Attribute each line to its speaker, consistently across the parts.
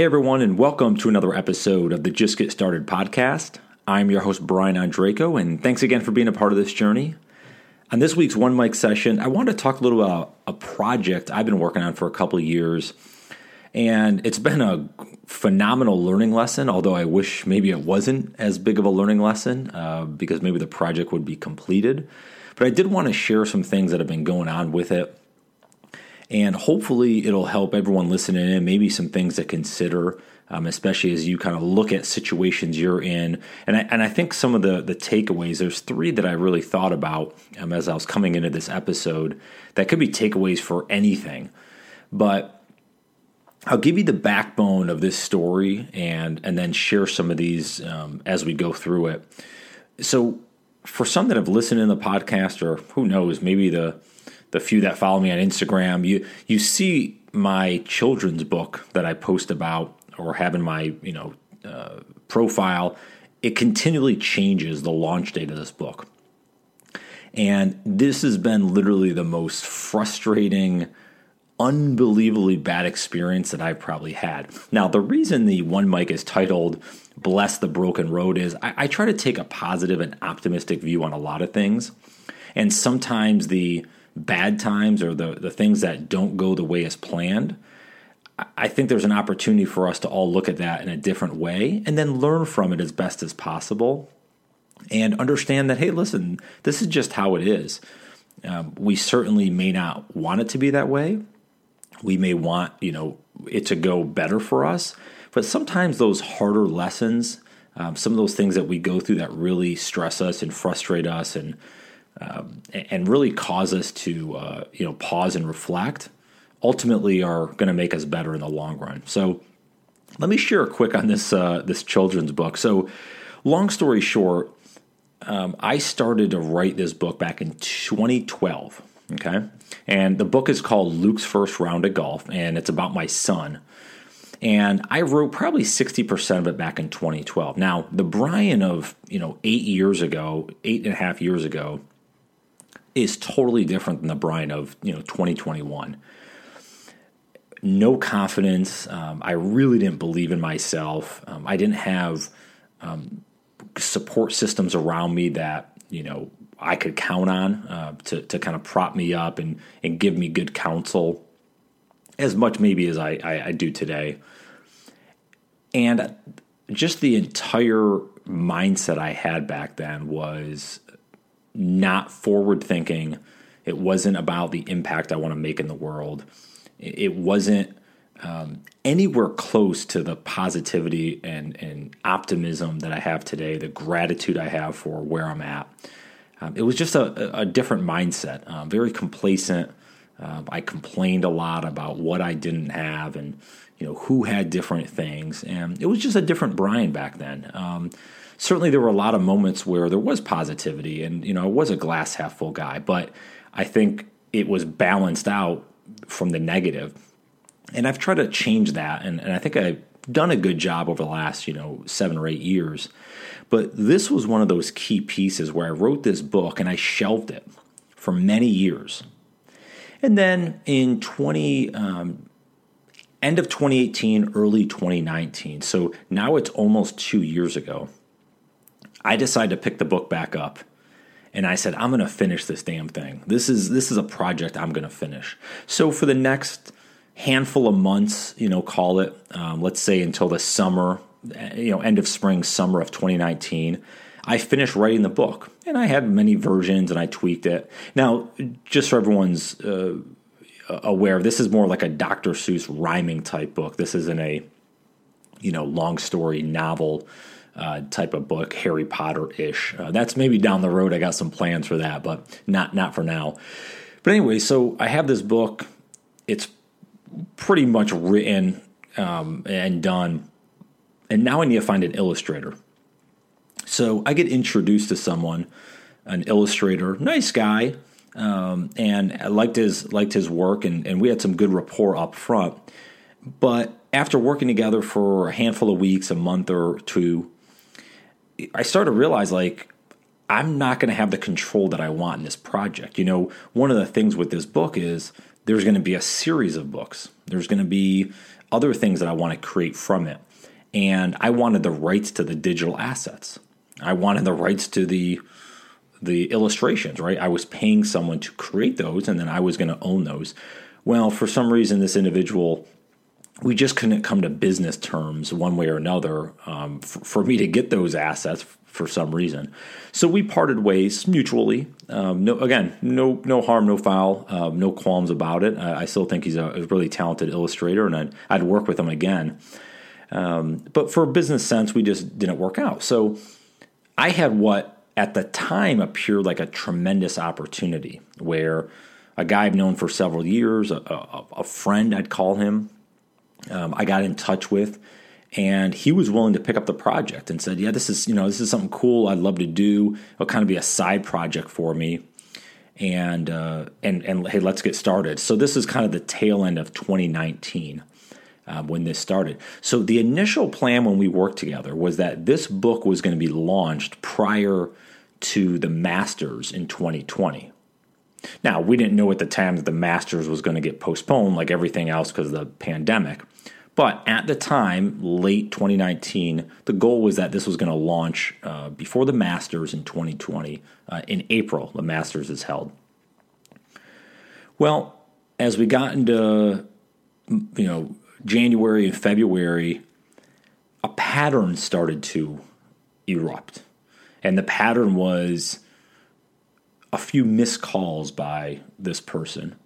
Speaker 1: Hey, everyone, and welcome to another episode of the Just Get Started podcast. I'm your host, Brian Ondrako, and thanks again for being a part of this journey. On this week's One Mic session, I wanted to talk a little about a project I've been working on for a couple of years. And it's been a phenomenal learning lesson, although I wish maybe it wasn't as big of a learning lesson uh, because maybe the project would be completed. But I did want to share some things that have been going on with it and hopefully, it'll help everyone listening in, maybe some things to consider, um, especially as you kind of look at situations you're in. And I, and I think some of the, the takeaways, there's three that I really thought about um, as I was coming into this episode that could be takeaways for anything. But I'll give you the backbone of this story and, and then share some of these um, as we go through it. So, for some that have listened in the podcast, or who knows, maybe the the few that follow me on Instagram, you you see my children's book that I post about or have in my you know uh, profile. It continually changes the launch date of this book, and this has been literally the most frustrating unbelievably bad experience that I've probably had. Now, the reason the one mic is titled Bless the Broken Road is I, I, try to take a positive and optimistic view on a lot of things. And sometimes the bad times or the, the things that don't go the way as planned, I think there's an opportunity for us to all look at that in a different way and then learn from it as best as possible and understand that, hey, listen, this is just how it is. Um, we certainly may not want it to be that way. We may want, you know, it to go better for us. But sometimes those harder lessons, um, some of those things that we go through that really stress us and frustrate us and um, and really cause us to uh, you know pause and reflect ultimately are going to make us better in the long run. So let me share a quick on this uh, this children's book. So long story short um, i started to write this book back in 2012 okay? And the book is called luke's first round of golf and it's about my son. And I wrote probably 60% of it back in 2012. Now, the Brian of, you know, eight years ago, eight and a half years ago, is totally different than the Brian of you know 2021. No confidence. Um, I really didn't believe in myself. Um, I didn't have um, support systems around me that you know I could count on uh, to to kind of prop me up and and give me good counsel, as much maybe as I, I, I do today. And just the entire mindset I had back then was not forward thinking. It wasn't about the impact I want to make in the world. It wasn't um, anywhere close to the positivity and, and optimism that I have today, the gratitude I have for where I'm at. Um, it was just a, a different mindset, uh, very complacent. Uh, I complained a lot about what I didn't have and you know who had different things, and it was just a different Brian back then. Certainly there were a lot of moments where there was positivity and you know I was a glass half full guy, but I think it was balanced out from the negative. And I've tried to change that and, and I think I've done a good job over the last, you know, seven or eight years. But this was one of those key pieces where I wrote this book and I shelved it for many years. And then in 20, um, end of 2018, early 2019, so now it's almost two years ago, I decided to pick the book back up and I said, I'm going to finish this damn thing. This is this is a project I'm going to finish. So for the next handful of months, you know, call it, um, let's say until the summer, you know, end of spring, summer of 2019, I finished writing the book, and I had many versions, and I tweaked it. Now, just so everyone's uh, aware, this is more like a Dr. Seuss rhyming type book. This isn't a, you know, long story novel uh, type of book, Harry Potter ish. Uh, that's maybe down the road. I got some plans for that, but not not for now. But anyway, so I have this book. It's pretty much written um, and done, and now I need to find an illustrator. So I get introduced to someone, an illustrator, nice guy, um, and I liked his liked his work, and, and we had some good rapport up front. But after working together for a handful of weeks, a month or two, I started to realize like I'm not going to have the control that I want in this project. You know, one of the things with this book is there's going to be a series of books. There's going to be other things that I want to create from it. And I wanted the rights to the digital assets. I wanted the rights to the the illustrations, right? I was paying someone to create those and then I was going to own those. Well, for some reason this individual we just couldn't come to business terms one way or another um, for, for, me to get those assets for some reason. So we parted ways mutually. Um, no, again, no no harm, no foul, um, no qualms about it. I, I still think he's a, a, really talented illustrator, and I'd, I'd work with him again. Um, but for business sense, we just didn't work out. So I had what at the time appeared like a tremendous opportunity, where a guy I've known for several years, a, a, a friend I'd call him, um, I got in touch with and he was willing to pick up the project and said, "Yeah, this is you know this is something cool. I'd love to do. It'll kind of be a side project for me." And uh, and and hey, let's get started. So this is kind of the tail end of 2019 uh, when this started. So the initial plan when we worked together was that this book was going to be launched prior to the Masters in 2020. Now we didn't know at the time that the Masters was going to get postponed, like everything else, because of the pandemic. But at the time, late 2019, the goal was that this was going to launch uh, before the Masters in 2020. Uh, in April, the Masters is held. Well, as we got into you know January and February, a pattern started to erupt, and the pattern was a few missed calls by this person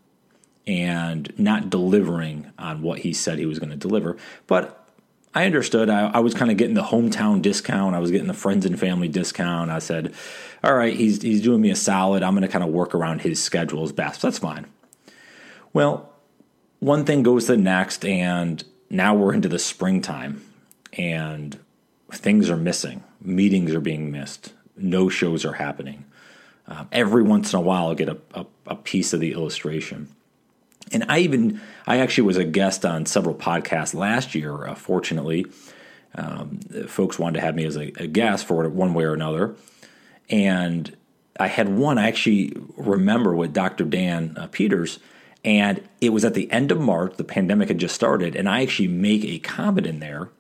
Speaker 1: and not delivering on what he said he was going to deliver. But I understood. I, I was kind of getting the hometown discount. I was getting the friends and family discount. I said, "All right, he's he's doing me a solid. I'm going to kind of work around his schedule as best. That's fine." Well, one thing goes to the next, and now we're into the springtime, and things are missing. Meetings are being missed. No shows are happening. Uh, every once in a while, I'll get a, a, a piece of the illustration. And I even, I actually was a guest on several podcasts last year, uh, fortunately. Um, folks wanted to have me as a, a, guest for one way or another. And I had one, I actually remember with Dr. Dan uh, Peters, and it was at the end of March, the pandemic had just started, and I actually make a comment in there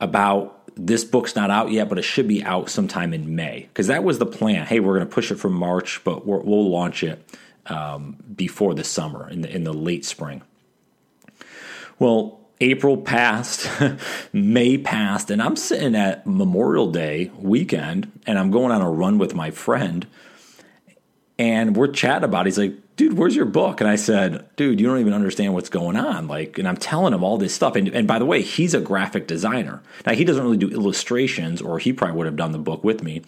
Speaker 1: about this book's not out yet, but it should be out sometime in May. Because that was the plan. Hey, we're going to push it from March, but we will launch it um, before the summer, in the, in the late spring. Well, April passed, May passed, and I'm sitting at Memorial Day weekend and I'm going on a run with my friend. And we're chatting about it. He's like, dude, where's your book? And I said, dude, you don't even understand what's going on. Like, and I'm telling him all this stuff. And, and by the way, he's a graphic designer. Now, he doesn't really do illustrations, or he probably would have done the book with me.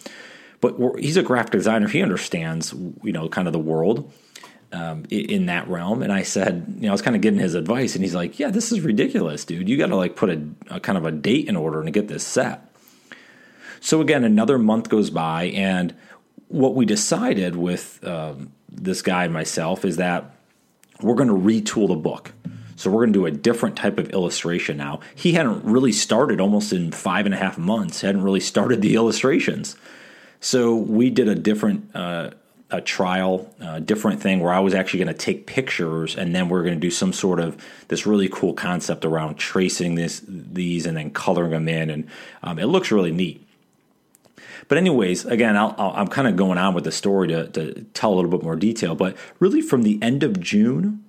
Speaker 1: But he's a graphic designer. He understands, you know, kind of the world um, in that realm. And I said, you know, I was kind of getting his advice, and he's like, "Yeah, this is ridiculous, dude. You got to like put a, a, kind of a date in order to get this set." So again, another month goes by, and what we decided with um, this guy and myself is that we're going to retool the book. So we're going to do a different type of illustration now. He hadn't really started almost in five and a half months. Hadn't really started the illustrations. So we did a different uh, a trial, a different thing where I was actually going to take pictures and then we're going to do some sort of this really cool concept around tracing this these and then coloring them in, and um, it looks really neat. But anyways, again, i am kind of going on with the story to, to tell a little bit more detail. But really, from the end of June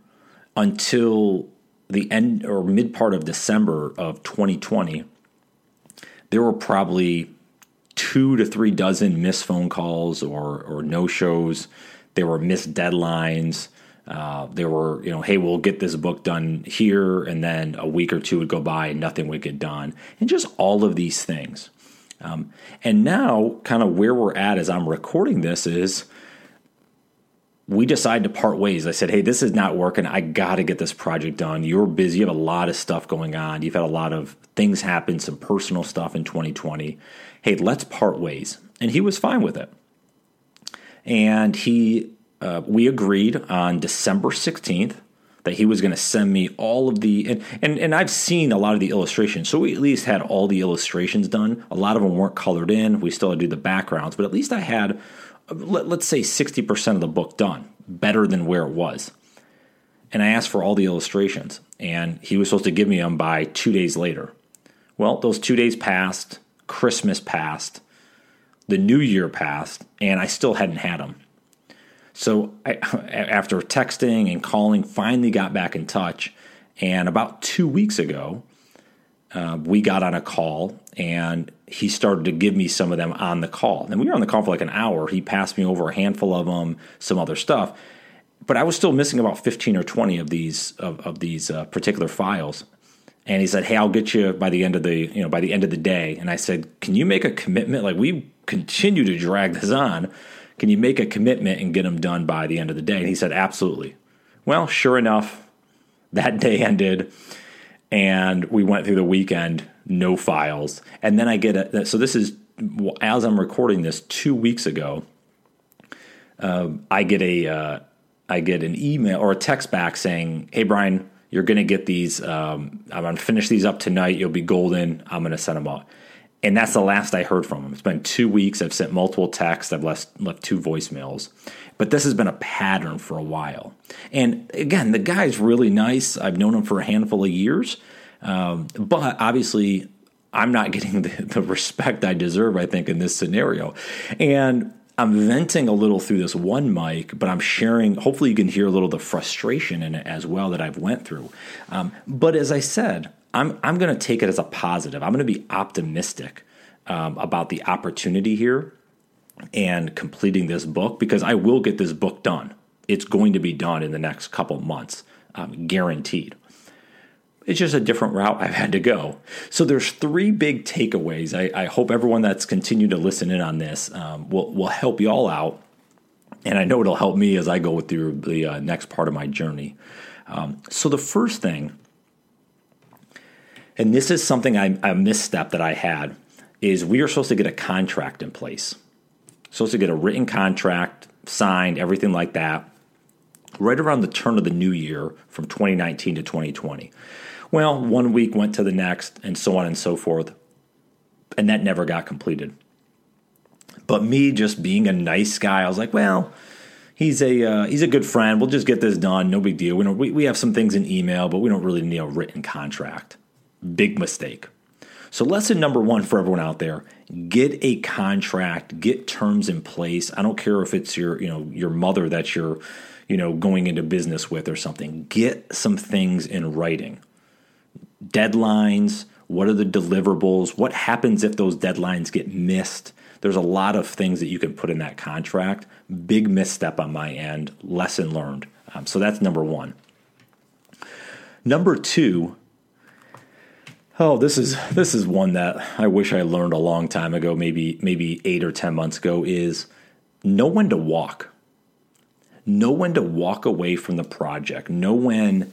Speaker 1: until the end or mid part of December of 2020, there were probably two to three dozen missed phone calls or or no shows. There were missed deadlines. Uh, there were, you know, hey, we'll get this book done here, and then a week or two would go by and nothing would get done, and just all of these things. Um, and now, kind of where we're at as I'm recording this is we decide to part ways. I said, hey, this is not working. I got to get this project done. You're busy. You have a lot of stuff going on. You've had a lot of things happen, some personal stuff in 2020 hey, let's part ways. And he was fine with it. And he, uh, we agreed on December 16th that he was going to send me all of the, and, and, and I've seen a lot of the illustrations. So we at least had all the illustrations done. A lot of them weren't colored in. We still had to do the backgrounds, but at least I had, let, let's say 60% of the book done, better than where it was. and I asked for all the illustrations, and he was supposed to give me them by two days later. Well, those two days passed, Christmas passed, the new year passed, and I still hadn't had them. So I, after texting and calling, finally got back in touch. And about two weeks ago, uh, we got on a call and he started to give me some of them on the call. And we were on the call for like an hour. He passed me over a handful of them, some other stuff. But I was still missing about 15 or 20 of these of, of these uh, particular files. And he said, "Hey, I'll get you by the end of the you know by the end of the day." And I said, "Can you make a commitment? Like we continue to drag this on. Can you make a commitment and get them done by the end of the day?" And he said, "Absolutely." Well, sure enough, that day ended and we went through the weekend, no files. And then I get a, so this is, as I'm recording this two weeks ago, uh, I get a, uh, I get an email or a text back saying, Hey, Brian, you're going to get these. Um, I'm going to finish these up tonight. You'll be golden. I'm going to send them out. And that's the last I heard from him. It's been two weeks. I've sent multiple texts. I've left, left two voicemails. But this has been a pattern for a while. And again, the guy's really nice. I've known him for a handful of years. Um, but obviously, I'm not getting the, the respect I deserve, I think, in this scenario. And I'm venting a little through this one mic, but I'm sharing. Hopefully, you can hear a little of the frustration in it as well that I've went through. Um, but as I said, I'm I'm going to take it as a positive. I'm going to be optimistic um, about the opportunity here and completing this book because I will get this book done. It's going to be done in the next couple months, um, guaranteed. It's just a different route I've had to go. So there's three big takeaways. I, I hope everyone that's continued to listen in on this um, will will help you all out, and I know it'll help me as I go through the uh, next part of my journey. Um, so the first thing, and this is something I, a misstep that I had, is we are supposed to get a contract in place supposed to get a written contract signed, everything like that, right around the turn of the new year from 2019 to 2020. Well, one week went to the next, and so on and so forth, and that never got completed. But me just being a nice guy, I was like, well, he's a uh, he's a good friend. We'll just get this done. No big deal. We, don't, we we have some things in email, but we don't really need a written contract. Big mistake. So, lesson number one for everyone out there get a contract, get terms in place. I don't care if it's your, you know, your mother that you're, you know, going into business with or something. Get some things in writing. Deadlines, what are the deliverables? What happens if those deadlines get missed? There's a lot of things that you can put in that contract. Big misstep on my end, lesson learned. Um, so that's number one. Number two, Oh, this is this is one that I wish I learned a long time ago, maybe maybe 8 or 10 months ago is know when to walk. Know when to walk away from the project. Know when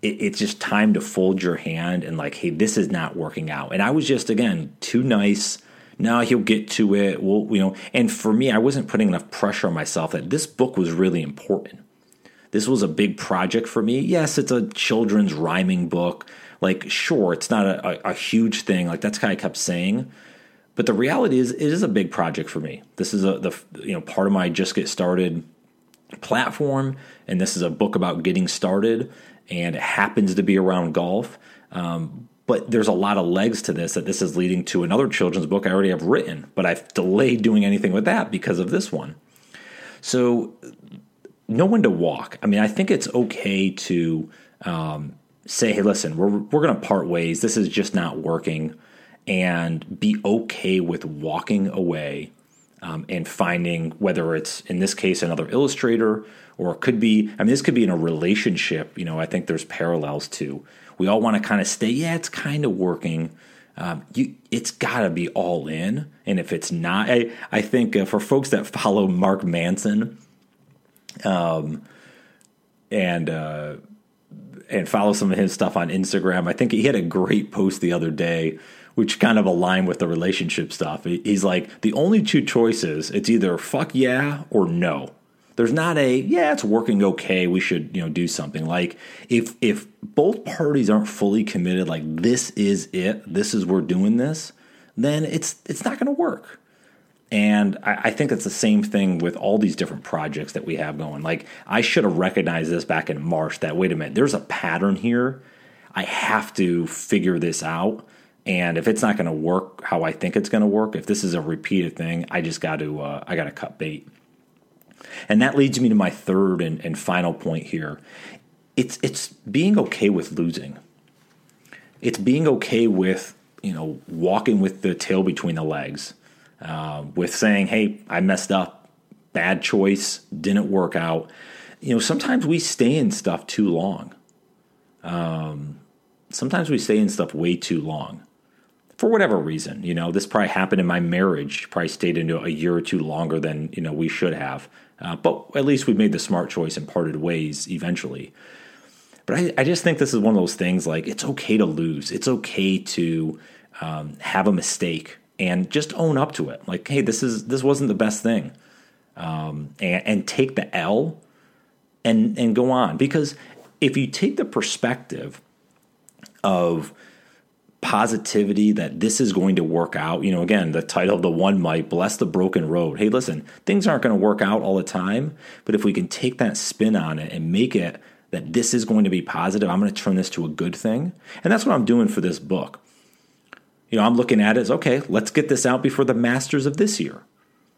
Speaker 1: it, it's just time to fold your hand and like, hey, this is not working out. And I was just again too nice. Now he'll get to it. Well, you know, and for me, I wasn't putting enough pressure on myself that this book was really important. This was a big project for me. Yes, it's a children's rhyming book like, sure, it's not a, a, a huge thing. Like that's kind of kept saying. But the reality is, it is a big project for me. This is a the you know part of my just get started platform, and this is a book about getting started, and it happens to be around golf. Um, but there's a lot of legs to this that this is leading to another children's book I already have written, but I've delayed doing anything with that because of this one. So, no one to walk. I mean, I think it's okay to um, say, hey, listen, we're, we're going to part ways. This is just not working. And be okay with walking away um, and finding whether it's, in this case, another illustrator or it could be, I mean, this could be in a relationship. You know, I think there's parallels to. We all want to kind of stay, yeah, it's kind of working. Um, you, it's got to be all in. And if it's not, I, I think uh, for folks that follow Mark Manson, um, and uh, and follow some of his stuff on Instagram. I think he had a great post the other day, which kind of aligned with the relationship stuff. He's like, the only two choices, it's either fuck yeah or no. There's not a yeah, it's working okay. We should you know do something. Like if if both parties aren't fully committed, like this is it, this is we're doing this, then it's it's not going to work. And I, I think it's the same thing with all these different projects that we have going. Like, I should have recognized this back in March that, wait a minute, there's a pattern here. I have to figure this out. And if it's not going to work how I think it's going to work, if this is a repeated thing, I just got to uh, I got to cut bait. And that leads me to my third and, and final point here. It's it's being okay with losing. It's being okay with you know walking with the tail between the legs, uh, with saying, "Hey, I messed up, bad choice, didn't work out." You know, sometimes we stay in stuff too long. Um, sometimes we stay in stuff way too long for whatever reason. You know, this probably happened in my marriage. Probably stayed into a year or two longer than you know we should have. Uh, but at least we made the smart choice and parted ways eventually. But I, I, just think this is one of those things. Like it's okay to lose. It's okay to um, have a mistake and just own up to it. Like, hey, this is this wasn't the best thing, um, and, and take the L and and go on. Because if you take the perspective of positivity that this is going to work out. You know, again, the title of the one might bless the broken road. Hey, listen, things aren't going to work out all the time, but if we can take that spin on it and make it that this is going to be positive, I'm going to turn this to a good thing. And that's what I'm doing for this book. You know, I'm looking at it as okay, let's get this out before the Masters of this year.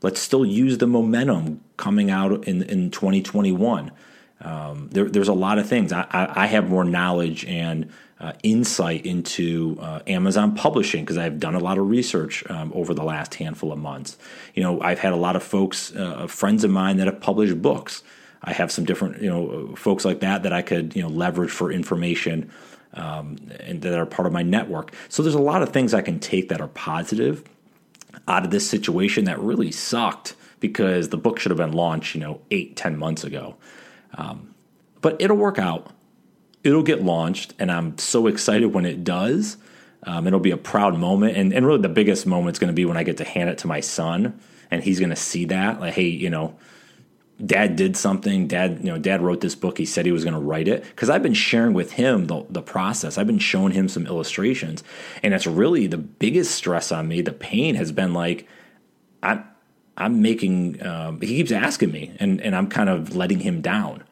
Speaker 1: Let's still use the momentum coming out in, in 2021. Um, there, there's a lot of things. I, I, I have more knowledge and uh, insight into uh, Amazon publishing because I've done a lot of research um, over the last handful of months. You know, I've had a lot of folks, uh, friends of mine that have published books. I have some different, you know, folks like that that I could, you know, leverage for information um, and that are part of my network. So there's a lot of things I can take that are positive out of this situation that really sucked because the book should have been launched, you know, eight, ten months ago. Um, but it'll work out it'll get launched, and I'm so excited when it does. Um, it'll be a proud moment, and, and really the biggest moment is going to be when I get to hand it to my son, and he's going to see that, like, hey, you know, dad did something. Dad, you know, dad wrote this book. He said he was going to write it because I've been sharing with him the, the process. I've been showing him some illustrations, and it's really the biggest stress on me. The pain has been like, I'm, I'm making. Um, he keeps asking me, and and I'm kind of letting him down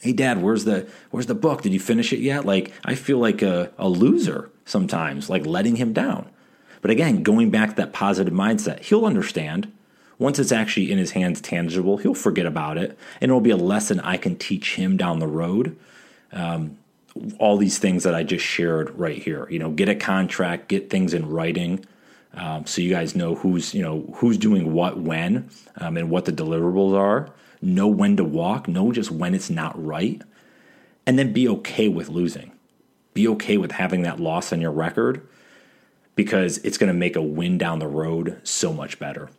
Speaker 1: hey dad where's the where's the book did you finish it yet like i feel like a, a loser sometimes like letting him down but again going back to that positive mindset he'll understand once it's actually in his hands tangible he'll forget about it and it'll be a lesson i can teach him down the road um, all these things that i just shared right here you know get a contract get things in writing um, so you guys know who's you know who's doing what when um, and what the deliverables are know when to walk, know just when it's not right, and then be okay with losing. Be okay with having that loss on your record because it's going to make a win down the road so much better.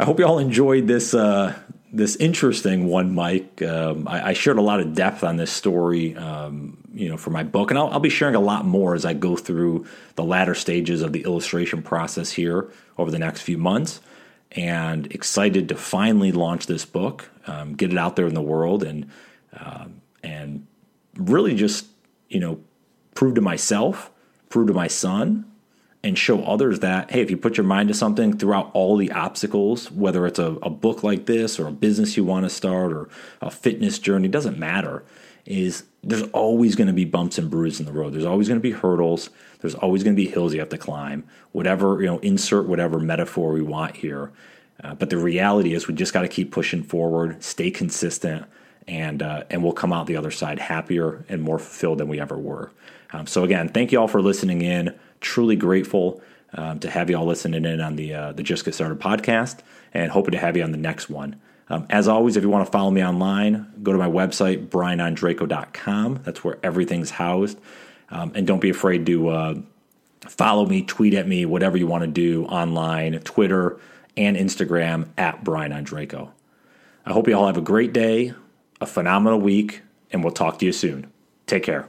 Speaker 1: I hope you all enjoyed this uh, this interesting one, Mike. Um, I, I, shared a lot of depth on this story, um, you know, for my book, and I'll, I'll, be sharing a lot more as I go through the latter stages of the illustration process here over the next few months and excited to finally launch this book, um, get it out there in the world, and um, and really just you know prove to myself, prove to my son, and show others that hey, if you put your mind to something throughout all the obstacles, whether it's a, a book like this or a business you want to start or a fitness journey, doesn't matter. Is there's always going to be bumps and bruises in the road. There's always going to be hurdles. There's always going to be hills you have to climb. Whatever, you know, insert whatever metaphor we want here. Uh, but the reality is we just got to keep pushing forward, stay consistent, and uh, and we'll come out the other side happier and more fulfilled than we ever were. Um, so again, thank you all for listening in. Truly grateful um, to have you all listening in on the uh, the Just Get Started podcast, and hoping to have you on the next one. Um, as always, if you want to follow me online, go to my website, brianondrako.com. That's where everything's housed. Um, and don't be afraid to uh, follow me, tweet at me, whatever you want to do online, Twitter and Instagram at brianondrako. I hope you all have a great day, a phenomenal week, and we'll talk to you soon. Take care.